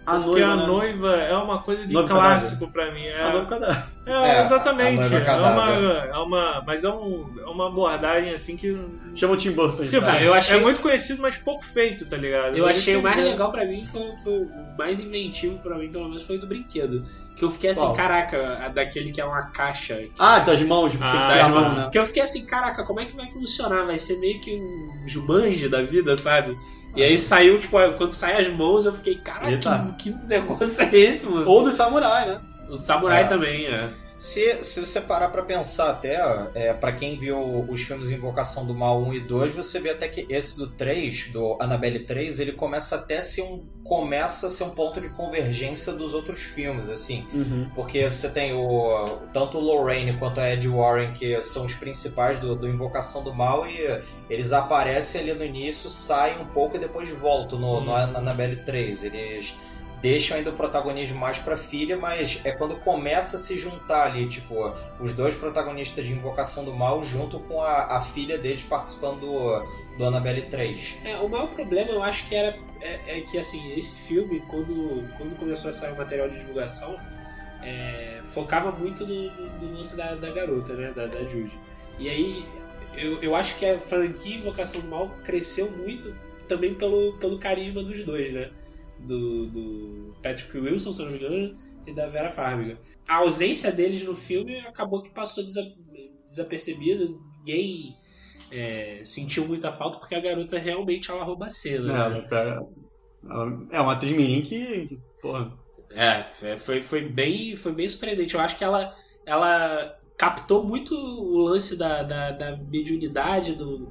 Speaker 2: A
Speaker 5: Porque
Speaker 2: noiva,
Speaker 5: a
Speaker 2: né?
Speaker 5: noiva é uma coisa de
Speaker 2: Noiva
Speaker 5: clássico pra mim. É,
Speaker 2: A noiva cadáver.
Speaker 5: é,
Speaker 7: É,
Speaker 5: exatamente.
Speaker 7: a noiva
Speaker 5: é, uma, é uma. Mas é, um, é uma abordagem assim que.
Speaker 2: Chama o Tim Burton.
Speaker 5: Tipo,
Speaker 3: Ah, eu achei-
Speaker 5: É muito conhecido, mas pouco feito, tá ligado?
Speaker 3: Eu achei o mais legal pra mim, foi, foi o mais inventivo pra mim, pelo menos, foi o do brinquedo. Que eu fiquei assim,
Speaker 2: Qual?
Speaker 3: caraca, daquele que é uma caixa. que-
Speaker 2: Ah, das mãos, você tem que
Speaker 5: Ah,
Speaker 3: das
Speaker 2: mão,
Speaker 3: mãos.
Speaker 2: né?
Speaker 3: Que eu fiquei assim, caraca, como é que vai funcionar? Vai ser meio que um Jumanji da vida, sabe? E aí saiu, tipo, quando sai as mãos, eu fiquei, caraca, que, que negócio é esse, mano?
Speaker 2: Ou do Samurai, né?
Speaker 3: O Samurai
Speaker 7: É.
Speaker 3: também, é.
Speaker 7: Se, se você parar pra pensar até, é, para quem viu os filmes Invocação do Mal 1 e 2, você vê até que esse do 3, do Annabelle 3, ele começa até a ser um começa a ser um ponto de convergência dos outros filmes, assim.
Speaker 2: Uhum.
Speaker 7: Porque você tem o tanto o Lorraine quanto a Ed Warren, que são os principais do, do Invocação do Mal, e eles aparecem ali no início, saem um pouco e depois voltam no, no Annabelle 3. Eles deixam ainda o protagonismo mais pra filha, mas é quando começa a se juntar ali, tipo, os dois protagonistas de Invocação do Mal junto com a, a filha deles participando do, do Annabelle 3.
Speaker 3: É, o maior problema eu acho que era é, é que assim, esse filme, quando, quando começou a sair o material de divulgação, é, focava muito no, no- lance da, da garota, né? Da, da Judy. E aí eu, eu acho que a franquia Invocação do Mal cresceu muito também pelo, pelo carisma dos dois, né? Do, do Patrick Wilson, se não me engano, e da Vera Farmiga. A ausência deles no filme acabou que passou desa- desapercebida, ninguém é, sentiu muita falta porque a garota realmente ela rouba a
Speaker 2: É,
Speaker 3: cena. né?
Speaker 2: ela pega- ela- é uma atriz mirim que, que, porra,
Speaker 3: É, foi, foi, bem, foi bem surpreendente. Eu acho que ela, ela captou muito o lance da, da, da mediunidade, do,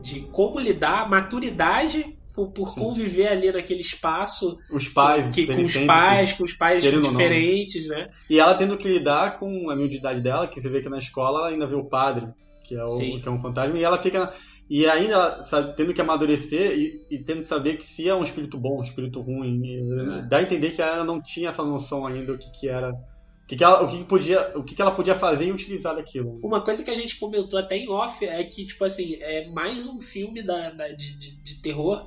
Speaker 3: de como lidar, maturidade por, por conviver ali naquele espaço.
Speaker 2: Os pais,
Speaker 3: que, com os pais, com os pais
Speaker 2: não.
Speaker 3: diferentes, né?
Speaker 2: E ela tendo que lidar com a humildade dela, que você vê que na escola ela ainda vê o padre, que é, o, que é um fantasma, e ela fica. E ainda sabe, tendo que amadurecer e, e tendo que saber que se é um espírito bom, um espírito ruim.
Speaker 3: É.
Speaker 2: Dá a entender que ela não tinha essa noção ainda do que, que era. O que, que ela, o que, que podia, o que, que ela podia fazer e utilizar daquilo.
Speaker 3: Uma coisa que a gente comentou até em off é que, tipo assim, é mais um filme da, da- de, de terror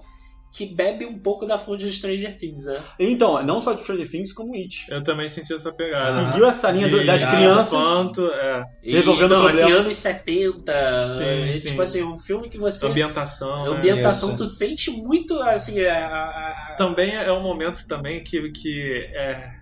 Speaker 3: que bebe um pouco da fonte de Stranger Things, né?
Speaker 2: Então, não só de Stranger Things, como It.
Speaker 5: Eu também senti essa pegada.
Speaker 2: Seguiu essa linha do-
Speaker 5: De-
Speaker 2: das crianças.
Speaker 5: Quanto, é.
Speaker 3: E,
Speaker 2: Resolvendo
Speaker 3: não, assim,
Speaker 2: problemas.
Speaker 3: anos 70.
Speaker 5: Sim,
Speaker 3: é,
Speaker 5: sim.
Speaker 3: Tipo assim, um filme que você.
Speaker 5: Ambientação. Né?
Speaker 3: ambientação, tu sente muito, assim, a- a- a-
Speaker 5: Também é um momento também que, que é,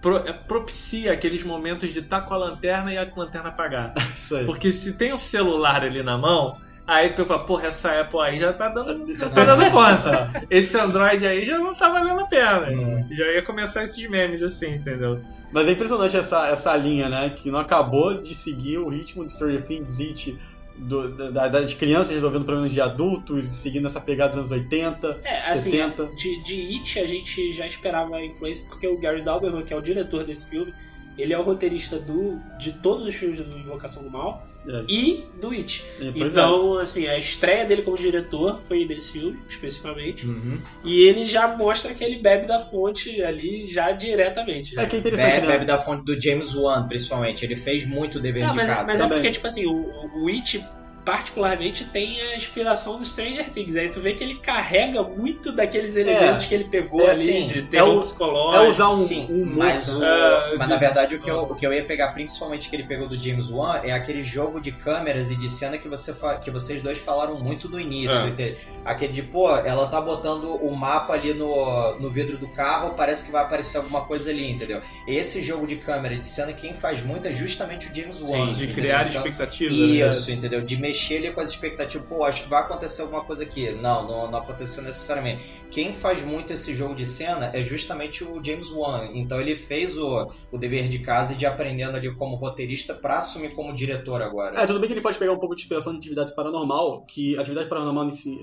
Speaker 5: pro- é, propicia aqueles momentos de estar com a lanterna e a lanterna apagar.
Speaker 2: Isso aí.
Speaker 5: Porque se tem o celular ali na mão, aí tu fala, porra, essa Apple aí já tá dando, já tá dando conta. Esse Android aí já não tá valendo a pena. Já ia começar esses memes assim, entendeu?
Speaker 2: Mas é impressionante essa, essa linha, né? Que não acabou de seguir o ritmo de Stranger Things, It, do- da- das crianças resolvendo problemas de adultos, seguindo essa pegada dos anos 80,
Speaker 3: É, assim,
Speaker 2: 70.
Speaker 3: de, de It a gente já esperava a influência, porque o Gary Dauberman, que é o diretor desse filme, ele é o roteirista do, de todos os filmes do Invocação do Mal
Speaker 2: É,
Speaker 3: e do It.
Speaker 2: e, pois
Speaker 3: Então, assim, a estreia dele como diretor foi nesse filme, especificamente.
Speaker 7: Uhum.
Speaker 3: E ele já mostra que ele bebe da fonte ali já diretamente.
Speaker 2: é. é que é interessante,
Speaker 7: Bebe,
Speaker 2: né?
Speaker 7: bebe da fonte do James Wan, principalmente. Ele fez muito dever
Speaker 3: Não,
Speaker 7: de
Speaker 3: mas,
Speaker 7: casa.
Speaker 3: mas é
Speaker 2: Também.
Speaker 3: porque, tipo assim, o, o It particularmente tem a inspiração do Stranger Things. Aí tu vê que ele carrega muito daqueles elementos que ele pegou
Speaker 2: É,
Speaker 3: ali
Speaker 7: sim.
Speaker 3: de terror
Speaker 2: É o-
Speaker 3: psicológico.
Speaker 2: É usar um,
Speaker 7: Sim,
Speaker 2: um
Speaker 7: mas, o-?
Speaker 5: Ah,
Speaker 7: mas
Speaker 5: de-
Speaker 7: na verdade o que, eu, o que eu ia pegar, principalmente que ele pegou do James Wan, é aquele jogo de câmeras e de cena que, você fa- que vocês dois falaram muito no início.
Speaker 3: É.
Speaker 7: Aquele de, pô, ela tá botando o mapa ali no, no vidro do carro, parece que vai aparecer alguma coisa ali, entendeu? Esse jogo de câmera e de cena, quem faz muito é justamente o James
Speaker 5: Sim,
Speaker 7: Wan.
Speaker 5: de
Speaker 7: entendeu?
Speaker 5: criar
Speaker 7: Então,
Speaker 5: expectativa.
Speaker 7: Isso,
Speaker 5: né?
Speaker 7: entendeu? De mexer ali com as expectativas. Pô, acho que vai acontecer alguma coisa aqui. Não, não, não aconteceu necessariamente. Quem faz muito esse jogo de cena é justamente o James Wan. Então ele fez o, o dever de casa e de aprendendo ali como roteirista pra assumir como diretor agora.
Speaker 2: É, tudo bem que ele pode pegar um pouco de inspiração de atividade paranormal, que atividade paranormal nesse.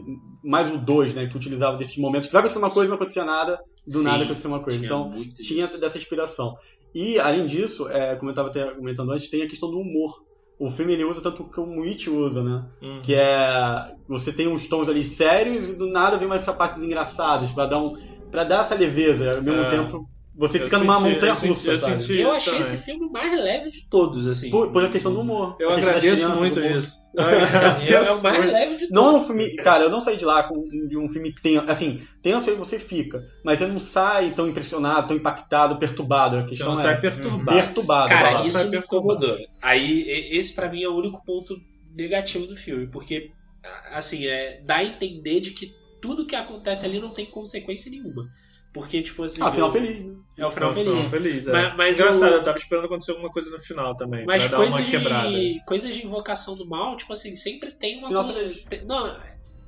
Speaker 2: Mais o 2, né? Que utilizava desses momentos que vai acontecer uma coisa e não acontecia nada, do
Speaker 3: Sim,
Speaker 2: nada acontecer uma coisa.
Speaker 3: tinha
Speaker 2: Então, tinha
Speaker 3: disso.
Speaker 2: dessa inspiração. E, além disso, é, como eu estava até comentando antes, tem a questão do humor. O filme ele usa tanto como o It usa, né?
Speaker 5: Uhum.
Speaker 2: Que é. Você tem uns tons ali sérios e do nada vem umas partes engraçadas pra dar, um, pra dar essa leveza. Ao mesmo
Speaker 5: É.
Speaker 2: tempo, você
Speaker 5: Eu
Speaker 2: fica numa
Speaker 5: senti-
Speaker 2: montanha
Speaker 5: eu senti-
Speaker 2: russa,
Speaker 5: eu senti-
Speaker 3: Eu achei
Speaker 5: também.
Speaker 3: esse filme o mais leve de todos, assim.
Speaker 2: Por, por a questão do humor.
Speaker 5: Eu agradeço
Speaker 2: crianças,
Speaker 5: muito isso.
Speaker 3: É, é o mais
Speaker 5: muito.
Speaker 3: leve de
Speaker 2: Não é
Speaker 3: todos.
Speaker 2: um filme. Cara, eu não saí de lá com, de um filme tenso. Assim, tenso aí você fica. Mas você não sai tão impressionado, tão impactado, perturbado. A
Speaker 5: Você
Speaker 2: questão
Speaker 5: não
Speaker 2: é
Speaker 5: sai
Speaker 2: essa.
Speaker 5: perturbado.
Speaker 2: Perturbado.
Speaker 3: Cara,
Speaker 2: fala.
Speaker 3: isso me incomodou. Aí, esse pra mim é o único ponto negativo do filme, porque, assim, é, dá a entender de que tudo que acontece ali não tem consequência nenhuma. Porque, tipo assim.
Speaker 2: Ah, final feliz, né?
Speaker 3: É o final feliz.
Speaker 5: foi feliz, é.
Speaker 3: Mas- mas
Speaker 5: Engraçado,
Speaker 3: o-
Speaker 5: eu tava esperando acontecer alguma coisa no final também.
Speaker 3: Mas
Speaker 5: pra dar
Speaker 3: coisas
Speaker 5: uma quebrada.
Speaker 3: de, coisas de invocação do mal, tipo assim, sempre tem uma.
Speaker 2: Final
Speaker 3: coisa-
Speaker 2: feliz.
Speaker 3: não,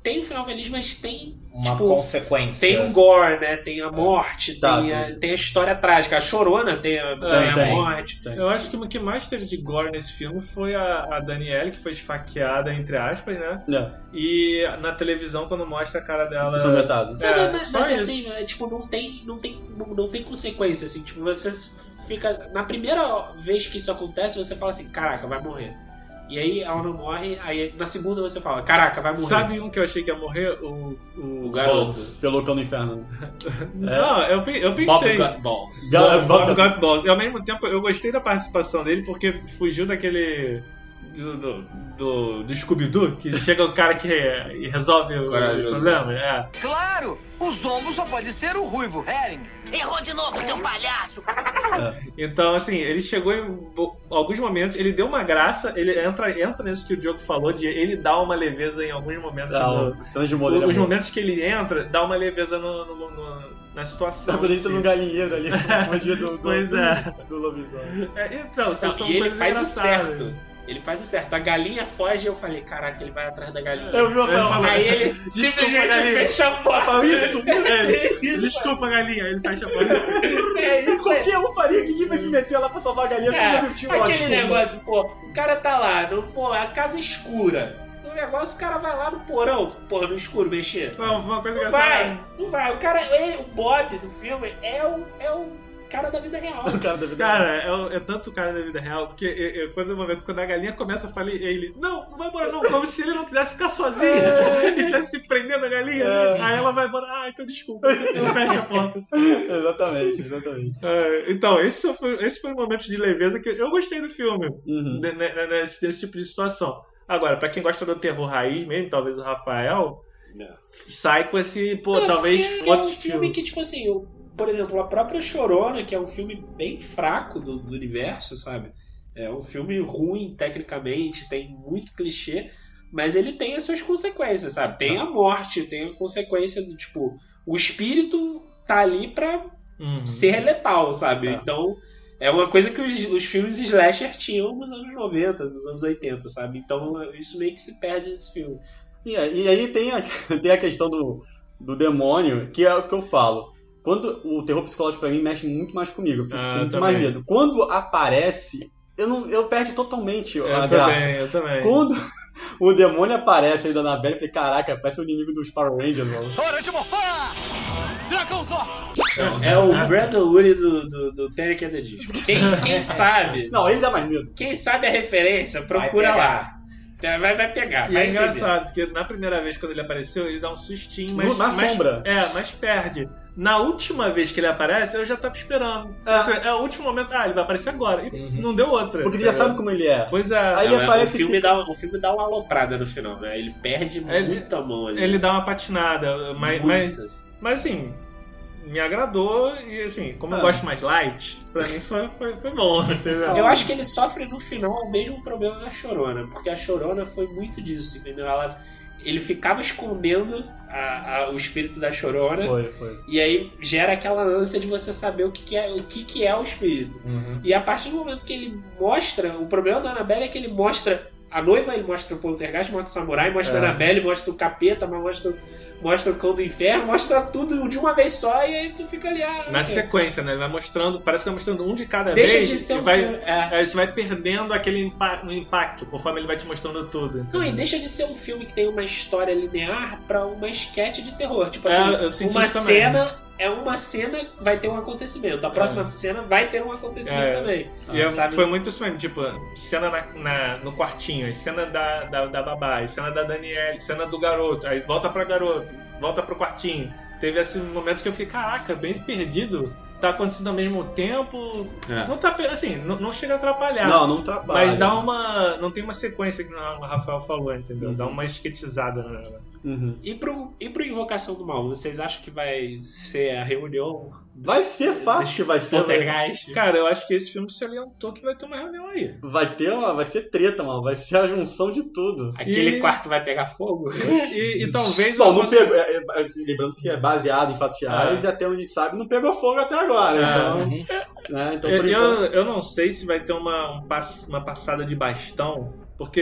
Speaker 3: tem um final feliz, mas tem.
Speaker 7: Uma
Speaker 3: tipo,
Speaker 7: consequência.
Speaker 3: Tem o gore, né? Tem a morte,
Speaker 2: Tá,
Speaker 3: tem, a,
Speaker 2: tem.
Speaker 3: a história trágica. A chorona tem a, tem a
Speaker 2: tem.
Speaker 3: morte.
Speaker 5: Eu acho que o que mais teve de gore nesse filme foi a, a Danielle, que foi esfaqueada, entre aspas, né?
Speaker 2: É,
Speaker 5: E na televisão, quando mostra a cara dela.
Speaker 2: ensanguentado.
Speaker 5: É,
Speaker 3: Não, mas,
Speaker 5: só
Speaker 3: mas,
Speaker 5: isso.
Speaker 3: assim, é, tipo, não tem, não, tem, não, não tem consequência, assim, tipo, você fica. Na primeira vez que isso acontece, você fala assim, caraca, vai morrer. E aí ela não morre, aí na segunda você fala, caraca, vai morrer.
Speaker 5: Sabe um que eu achei que ia morrer? O, o,
Speaker 3: o garoto.
Speaker 2: Pelo cão no inferno.
Speaker 5: Não, eu, pe- eu
Speaker 3: Bob
Speaker 5: pensei.
Speaker 3: Got Balls.
Speaker 5: Bob, Bob Got Balls. E ao mesmo tempo, eu gostei da participação dele porque fugiu daquele. Do, do, do, do Scooby-Doo, que chega o cara que re- resolve os problemas. É.
Speaker 6: Claro! O Zombo só pode ser o Ruivo Herring.
Speaker 11: Errou de novo, seu palhaço!
Speaker 5: Então, assim, ele chegou em alguns momentos, ele deu uma graça, ele entra, entra nisso que o Diogo falou, de ele dar uma leveza em alguns momentos.
Speaker 2: Não,
Speaker 5: do-
Speaker 2: cena de é
Speaker 5: os
Speaker 2: bom.
Speaker 5: momentos que ele entra, dá uma leveza no, no- no- na situação.
Speaker 2: Sabe quando tá
Speaker 5: si.
Speaker 2: no galinheiro ali, do, do,
Speaker 5: Pois é.
Speaker 2: do lobisomem.
Speaker 5: É, então, são,
Speaker 3: Não,
Speaker 5: são
Speaker 3: e ele
Speaker 5: coisas
Speaker 3: faz o
Speaker 5: engraçadas.
Speaker 3: certo. Ele faz o certo. A galinha foge e eu falei, caraca, ele vai atrás da galinha.
Speaker 2: Eu vi o Rafael
Speaker 5: fala-
Speaker 3: Aí ele simplesmente
Speaker 5: galinha.
Speaker 3: fecha a porta.
Speaker 2: Isso,
Speaker 5: É,
Speaker 3: Isso,
Speaker 5: Desculpa, galinha, ele fecha a porta.
Speaker 3: É isso. é-
Speaker 2: Qualquer um faria, ninguém vai se meter lá pra salvar a galinha,
Speaker 3: É,
Speaker 2: tudo é tio
Speaker 3: aquele negócio, pô, o cara tá lá, no, pô, a casa escura. negócio, o cara vai lá no porão, porra, no escuro mexer.
Speaker 5: Não, uma coisa
Speaker 3: Não
Speaker 5: engraçada.
Speaker 3: vai, não vai. O cara, ele, o Bob do filme é o, é o cara da vida real.
Speaker 2: O cara da vida
Speaker 5: Cara, é, o- é tanto o cara da vida real, porque eu, eu- quando, no momento, quando a galinha começa a falar, ele, não, não vai embora não, como se ele não quisesse ficar sozinho e tivesse se prendendo a galinha.
Speaker 2: É.
Speaker 5: Aí ela vai embora, ah, então desculpa, eu fecho a porta.
Speaker 2: exatamente, exatamente.
Speaker 5: É, então, esse foi, esse foi um momento de leveza que eu gostei do filme,
Speaker 2: Uhum.
Speaker 5: ne- ne- nesse, desse tipo de situação. Agora, pra quem gosta do terror raiz mesmo, talvez o Rafael, sai com esse, pô,
Speaker 3: É,
Speaker 5: talvez
Speaker 3: porque é um
Speaker 5: outro
Speaker 3: filme
Speaker 5: filme.
Speaker 3: que, tipo assim, o- por exemplo, a própria Chorona, que é um filme bem fraco do, do universo, sabe? É um filme ruim tecnicamente, tem muito clichê, mas ele tem as suas consequências, sabe? Tem a morte, tem a consequência do tipo, o espírito tá ali pra
Speaker 5: Uhum.
Speaker 3: ser letal, sabe?
Speaker 2: É.
Speaker 3: Então. É uma coisa que os, os filmes slasher tinham nos anos 90, nos anos 80, sabe? Então isso meio que se perde nesse filme.
Speaker 2: E aí, e aí tem, a, tem a questão do, do demônio, que é o que eu falo. Quando o terror psicológico pra mim mexe muito mais comigo, eu fico
Speaker 5: Ah,
Speaker 2: com muito
Speaker 5: também.
Speaker 2: mais medo. Quando aparece, eu não eu perde totalmente
Speaker 5: Eu
Speaker 2: a graça.
Speaker 5: também, eu também.
Speaker 2: Quando o demônio aparece aí da Annabelle, eu falei, caraca, parece o inimigo dos Power Rangers, mano.
Speaker 11: Hora de morfar! Zó!
Speaker 3: É o Brandon Woody do, do, do Panic at the Disco. Quem, quem sabe,
Speaker 2: Não, ele dá mais medo.
Speaker 3: quem sabe a referência, procura
Speaker 7: Vai
Speaker 3: lá. Vai, vai pegar,
Speaker 5: E
Speaker 3: vai
Speaker 5: é
Speaker 3: entender.
Speaker 5: engraçado, porque na primeira vez quando ele apareceu, ele dá um sustinho, mas.
Speaker 2: Na
Speaker 5: mas-
Speaker 2: sombra.
Speaker 5: É, mas perde. Na última vez que ele aparece, eu já tava esperando.
Speaker 2: É.
Speaker 5: É, o último momento, ah, ele vai aparecer agora. E
Speaker 7: Uhum.
Speaker 5: não deu outra.
Speaker 2: Porque você já sabe como ele é.
Speaker 5: Pois é.
Speaker 2: Aí
Speaker 3: Não, mas
Speaker 2: aparece
Speaker 3: o, filme
Speaker 2: fica-
Speaker 3: dá, o filme dá uma aloprada no final, né? Ele perde
Speaker 5: Ele-
Speaker 3: muito a mão ali.
Speaker 5: Ele dá uma patinada, mas, mas,
Speaker 3: Muito.
Speaker 5: mas assim, me agradou e assim, como eu
Speaker 2: Ah.
Speaker 5: gosto mais light, pra mim foi, foi, foi bom, entendeu?
Speaker 3: Eu acho que ele sofre no final o mesmo problema da Chorona, porque a Chorona foi muito disso, entendeu? Ela, ele ficava escondendo a- a- o espírito da Chorona.
Speaker 2: Foi, foi.
Speaker 3: E aí gera aquela ânsia de você saber o que, que é o que, que é o espírito.
Speaker 7: Uhum.
Speaker 3: E a partir do momento que ele mostra, o problema da Annabelle é que ele mostra a noiva, ele mostra o poltergeist, mostra o samurai, mostra
Speaker 2: É.
Speaker 3: a Annabelle, mostra o capeta, mostra, mostra o cão do inferno, mostra tudo de uma vez só e aí tu fica ali. Ah,
Speaker 5: Na
Speaker 3: ok.
Speaker 5: sequência, né? Ele vai mostrando, parece que vai mostrando um de cada
Speaker 3: Deixa
Speaker 5: vez.
Speaker 3: de ser um
Speaker 5: vai,
Speaker 3: filme. É.
Speaker 5: Você vai perdendo aquele impa- o impacto conforme ele vai te mostrando tudo.
Speaker 3: Não,
Speaker 5: entendeu?
Speaker 3: e deixa de ser um filme que tem uma história linear pra uma esquete de terror. Tipo
Speaker 5: É,
Speaker 3: assim, uma cena é uma cena, vai ter um acontecimento. A próxima cena vai ter um acontecimento
Speaker 5: É.
Speaker 3: também.
Speaker 5: E eu-
Speaker 3: sabe?
Speaker 5: foi muito isso mesmo, tipo, cena na, na- no quartinho, cena da, da, da babá, cena da Danielle, cena do garoto, aí volta pra garoto, volta pro quartinho. Teve esses momentos que eu fiquei, caraca, bem perdido. Tá acontecendo ao mesmo tempo.
Speaker 3: É.
Speaker 5: Não tá, assim, não, não chega a atrapalhar.
Speaker 2: Não, não trabalha.
Speaker 5: Mas dá uma. Não tem uma sequência que o Rafael falou, entendeu? Dá uma esquetizada no negócio.
Speaker 2: Uhum.
Speaker 3: E pro, e pro Invocação do Mal, vocês acham que vai ser a reunião
Speaker 2: Vai ser fácil que vai ser. Vai,
Speaker 3: Poltergeist?
Speaker 5: Cara, eu acho que esse filme se alientou que vai ter uma reunião aí.
Speaker 2: vai ter uma. Vai ser treta, mano. Vai ser a junção de tudo.
Speaker 3: Aquele
Speaker 5: E-
Speaker 3: quarto vai pegar fogo?
Speaker 5: E, e talvez.
Speaker 2: Bom, não pegou. é, é, lembrando que é baseado em fatos reais
Speaker 5: É.
Speaker 2: e até onde a gente sabe não pegou fogo até agora.
Speaker 5: É.
Speaker 2: Então, né, então
Speaker 5: Eu, eu, não sei se vai ter uma, um uma passada de bastão, porque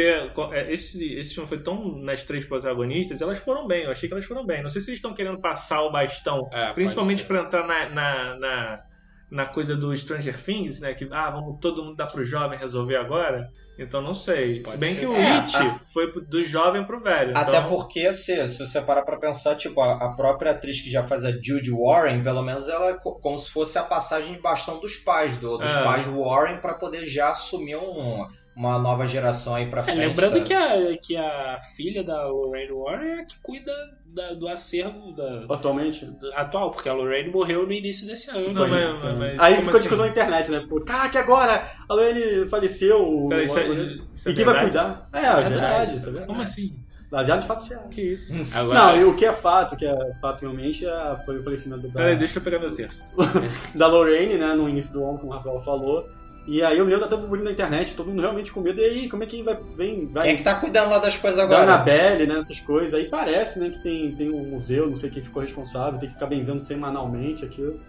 Speaker 5: é, esse, esse filme foi tão nas três protagonistas, elas foram bem, eu achei que elas foram bem. Não sei se eles estão querendo passar o bastão,
Speaker 3: É,
Speaker 5: principalmente pra entrar na, na, na, na coisa do Stranger Things, né? Que ah, vamos todo mundo dar pro jovem resolver agora. Então não sei.
Speaker 3: Pode
Speaker 5: se bem
Speaker 3: ser.
Speaker 5: que o
Speaker 7: É,
Speaker 5: It foi pro- do jovem pro velho.
Speaker 7: Até
Speaker 5: então...
Speaker 7: porque, se, se você parar pra pensar, tipo, a, a própria atriz que já faz a Judy Warren, pelo menos ela é co- como se fosse a passagem de bastão dos pais, do- dos
Speaker 5: É.
Speaker 7: pais Warren, pra poder já assumir um- uma nova geração aí pra
Speaker 3: É,
Speaker 7: frente.
Speaker 3: lembrando
Speaker 7: tá?
Speaker 3: que, a, que a filha da Lorraine Warren é a que cuida da- do acervo da,
Speaker 2: Atualmente.
Speaker 3: da- atual, porque a Lorraine morreu no início desse ano.
Speaker 5: Não, mas- mas- mas
Speaker 2: Aí
Speaker 5: como
Speaker 2: ficou
Speaker 5: assim?
Speaker 2: discussão na internet, né? Ficou, cara, que agora a Lorene faleceu.
Speaker 5: Peraí, isso é-
Speaker 2: o-
Speaker 5: isso é
Speaker 2: e quem vai
Speaker 5: verdade?
Speaker 2: cuidar? É,
Speaker 3: Isso é
Speaker 2: é
Speaker 3: verdade,
Speaker 2: verdade.
Speaker 3: isso
Speaker 2: é
Speaker 3: é
Speaker 2: verdade.
Speaker 5: Como assim?
Speaker 2: Baseado em fatos reais.
Speaker 5: Que isso?
Speaker 3: Agora,
Speaker 2: Não, e o que é fato, o que é fato realmente, é, foi o falecimento da,
Speaker 5: Peraí, deixa eu pegar meu terço.
Speaker 2: da Lorraine, né, no início do ano, como o Rafael falou. E aí eu me lembro até burburinho na internet, todo mundo realmente com medo. E aí, como é que vai, vem, vai
Speaker 7: Quem é que tá cuidando lá das coisas
Speaker 2: da
Speaker 7: agora?
Speaker 2: Annabelle, né, essas coisas. Aí parece, né, que tem, tem um museu, não sei quem ficou responsável, tem que ficar benzendo semanalmente aquilo.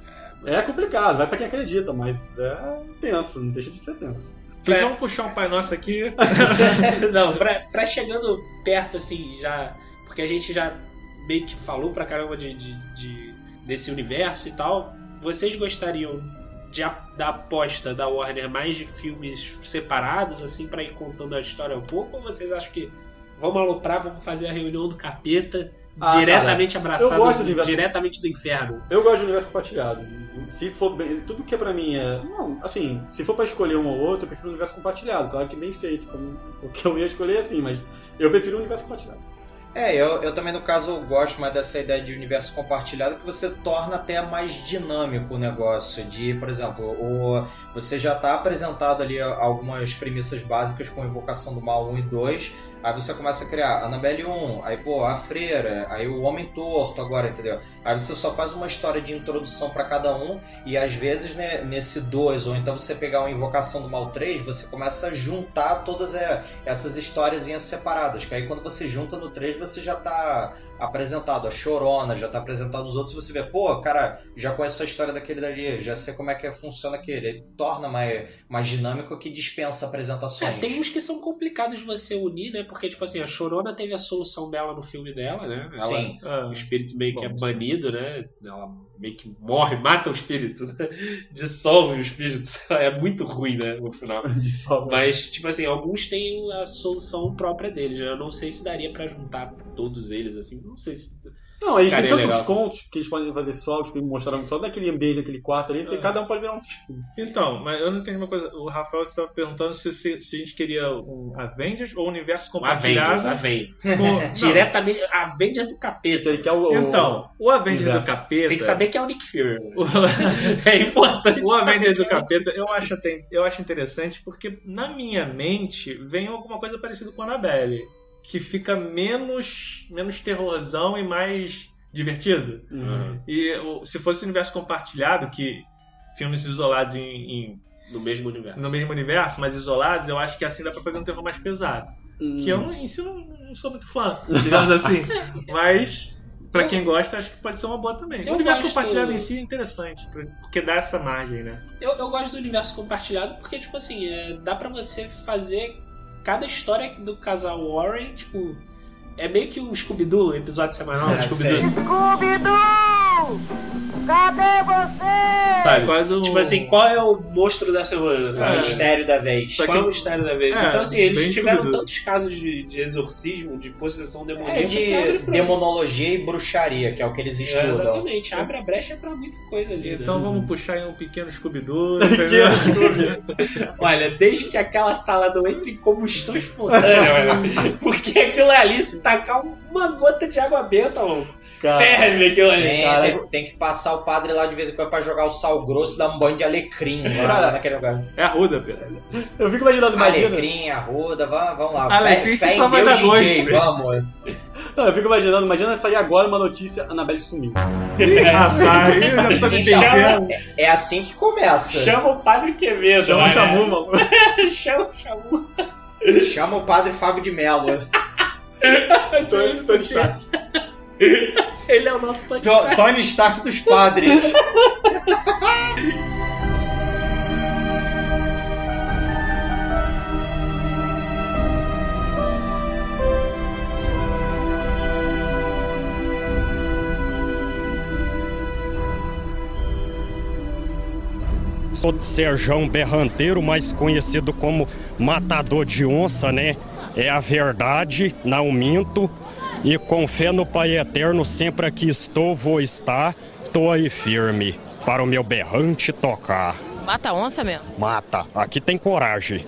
Speaker 2: É complicado, vai pra quem acredita, mas é tenso, não deixa de ser tenso.
Speaker 5: Gente, vamos puxar um Pai Nosso aqui.
Speaker 3: Não, pra, pra chegando perto, assim, já. Porque a gente já meio que falou pra caramba de, de- de- desse universo e tal. Vocês gostariam de, da aposta da Warner mais de filmes separados, assim, pra ir contando a história um pouco? Ou vocês acham que vamos aloprar, vamos fazer a reunião do capeta,
Speaker 2: Ah,
Speaker 3: diretamente
Speaker 2: cara,
Speaker 3: abraçado,
Speaker 2: eu gosto do universo-
Speaker 3: diretamente do inferno.
Speaker 2: Eu gosto de universo compartilhado. Se for bem, tudo que é pra mim é, não, assim, se for pra escolher um ou outro, eu prefiro o universo compartilhado, claro que bem feito, como o que eu ia escolher assim, mas eu prefiro o universo compartilhado.
Speaker 7: É, eu, eu também, no caso, gosto mais dessa ideia de universo compartilhado, que você torna até mais dinâmico o negócio. De, por exemplo, o, você já está apresentado ali algumas premissas básicas com Invocação do Mal 1 e 2, aí você começa a criar Annabelle 1, aí, pô, a Freira, aí o Homem Torto agora, entendeu? Aí você só faz uma história de introdução para cada um, e às vezes, né, nesse 2, ou então você pegar uma Invocação do Mal 3, você começa a juntar todas é, essas histórias separadas, que aí quando você junta no 3, você já tá apresentado a Chorona, já tá apresentado os outros, você vê, pô, cara, já conheço a história daquele dali, já sei como é que funciona aquele. Ele torna mais, mais dinâmico que dispensa apresentações.
Speaker 3: É, tem uns que são complicados de você unir, né? Porque, tipo assim, a Chorona teve a solução dela no filme dela, né? Ela,
Speaker 7: Sim.
Speaker 3: O espírito meio que é
Speaker 5: Bom, sim.
Speaker 3: banido, né? Ela meio que morre, mata o espírito, né? Dissolve o espírito. É muito ruim, né? No final.
Speaker 2: Dissolve.
Speaker 3: Mas, tipo assim, alguns têm a solução própria deles. né? Eu não sei se daria pra juntar todos eles, assim. Não sei se.
Speaker 2: Não, eles têm tantos
Speaker 3: legal.
Speaker 2: contos que eles podem fazer solos, que mostraram só daquele ambiente, daquele quarto ali, e cada um pode virar um filme.
Speaker 5: Então, mas eu não entendi uma coisa. O Rafael estava perguntando se, se, se a gente queria um Avengers ou um universo compartilhado.
Speaker 3: Avengers, Avengers.
Speaker 5: com-.
Speaker 3: Diretamente, Avengers do capeta.
Speaker 2: Ele quer o.
Speaker 5: Então, o Avengers do
Speaker 2: universo.
Speaker 5: capeta.
Speaker 3: Tem que saber que é o Nick Fury. É importante.
Speaker 5: o Avengers do
Speaker 3: é
Speaker 5: capeta eu acho, até, eu acho interessante porque na minha mente vem alguma coisa parecida com a Annabelle. Que fica menos, menos terrorzão e mais divertido.
Speaker 2: Uhum.
Speaker 5: E se fosse o universo compartilhado, que filmes isolados em, em-
Speaker 3: No mesmo universo.
Speaker 5: no mesmo universo, mas isolados, eu acho que assim dá pra fazer um terror mais pesado.
Speaker 2: Hum.
Speaker 5: Que eu não- em si não, não sou muito fã, digamos assim. Mas, pra quem gosta, acho que pode ser uma boa também.
Speaker 3: Eu
Speaker 5: o universo
Speaker 3: gosto-
Speaker 5: compartilhado em si é interessante, porque dá essa margem, né?
Speaker 3: Eu, eu gosto do universo compartilhado porque, tipo assim, é, dá pra você fazer cada história do casal Warren, tipo. É meio que o Scooby-Doo, episódio semanal do
Speaker 7: Ah,
Speaker 3: Scooby-Doo.
Speaker 11: Scooby-Doo! Cadê você?
Speaker 3: Sabe?
Speaker 5: Quase um-
Speaker 3: Tipo assim, qual é o monstro da semana,
Speaker 7: O
Speaker 3: sabe?
Speaker 7: mistério da vez.
Speaker 5: Só
Speaker 3: Qual é
Speaker 5: que-
Speaker 3: o mistério da vez?
Speaker 5: É,
Speaker 3: então, assim, eles tiveram
Speaker 5: Scooby-Doo.
Speaker 3: tantos casos de, de exorcismo, de possessão demoníaca.
Speaker 7: É
Speaker 3: que abre
Speaker 7: de demonologia e bruxaria, que é o que eles
Speaker 3: É,
Speaker 7: estudam.
Speaker 3: exatamente, abre a brecha pra muita coisa ali. né?
Speaker 5: Então vamos puxar aí um pequeno Scooby-Doo.
Speaker 2: Que
Speaker 5: entendeu?
Speaker 2: Scooby.
Speaker 3: Olha, desde que aquela sala não entre em combustão espontânea, velho. Porque aquilo ali, se tacar uma gota de água benta, mano,
Speaker 2: Cara,
Speaker 3: ferve aquilo ali.
Speaker 7: Tem,
Speaker 2: Cara,
Speaker 7: tem, tem que passar o padre lá de vez em quando pra jogar o sal grosso e dar um banho de alecrim lá
Speaker 2: Cara,
Speaker 7: naquele lugar.
Speaker 5: É a Ruda, Pedro.
Speaker 2: eu fico imaginando, imagina.
Speaker 7: Alecrim, arruda, vamos, vamos lá.
Speaker 5: Alecrim,
Speaker 7: fé, fé
Speaker 5: só
Speaker 7: em
Speaker 5: vai
Speaker 7: Deus
Speaker 5: dar gosto,
Speaker 7: DJ,
Speaker 5: né?
Speaker 7: vamos.
Speaker 2: Não, eu fico imaginando, imagina sair agora uma notícia, a Anabelle sumiu.
Speaker 5: Aí eu já tô me
Speaker 7: Então,
Speaker 5: entendendo.
Speaker 7: é assim que começa.
Speaker 3: Chama o Padre Quevedo.
Speaker 2: Chama o. Chamu, maluco.
Speaker 3: Chama o Chamu.
Speaker 7: Chama o padre Fábio de Mello.
Speaker 2: Tony Tony Stark.
Speaker 3: Ele é o nosso Tony
Speaker 7: To-
Speaker 3: Stark.
Speaker 7: Tony Stark dos padres.
Speaker 12: Sou de Serjão Berranteiro, mais conhecido como Matador de Onça, né? É a verdade, não minto. E com fé no Pai Eterno, sempre aqui estou, vou estar, tô aí firme, para o meu berrante tocar.
Speaker 13: Mata onça mesmo.
Speaker 12: Mata, aqui tem coragem.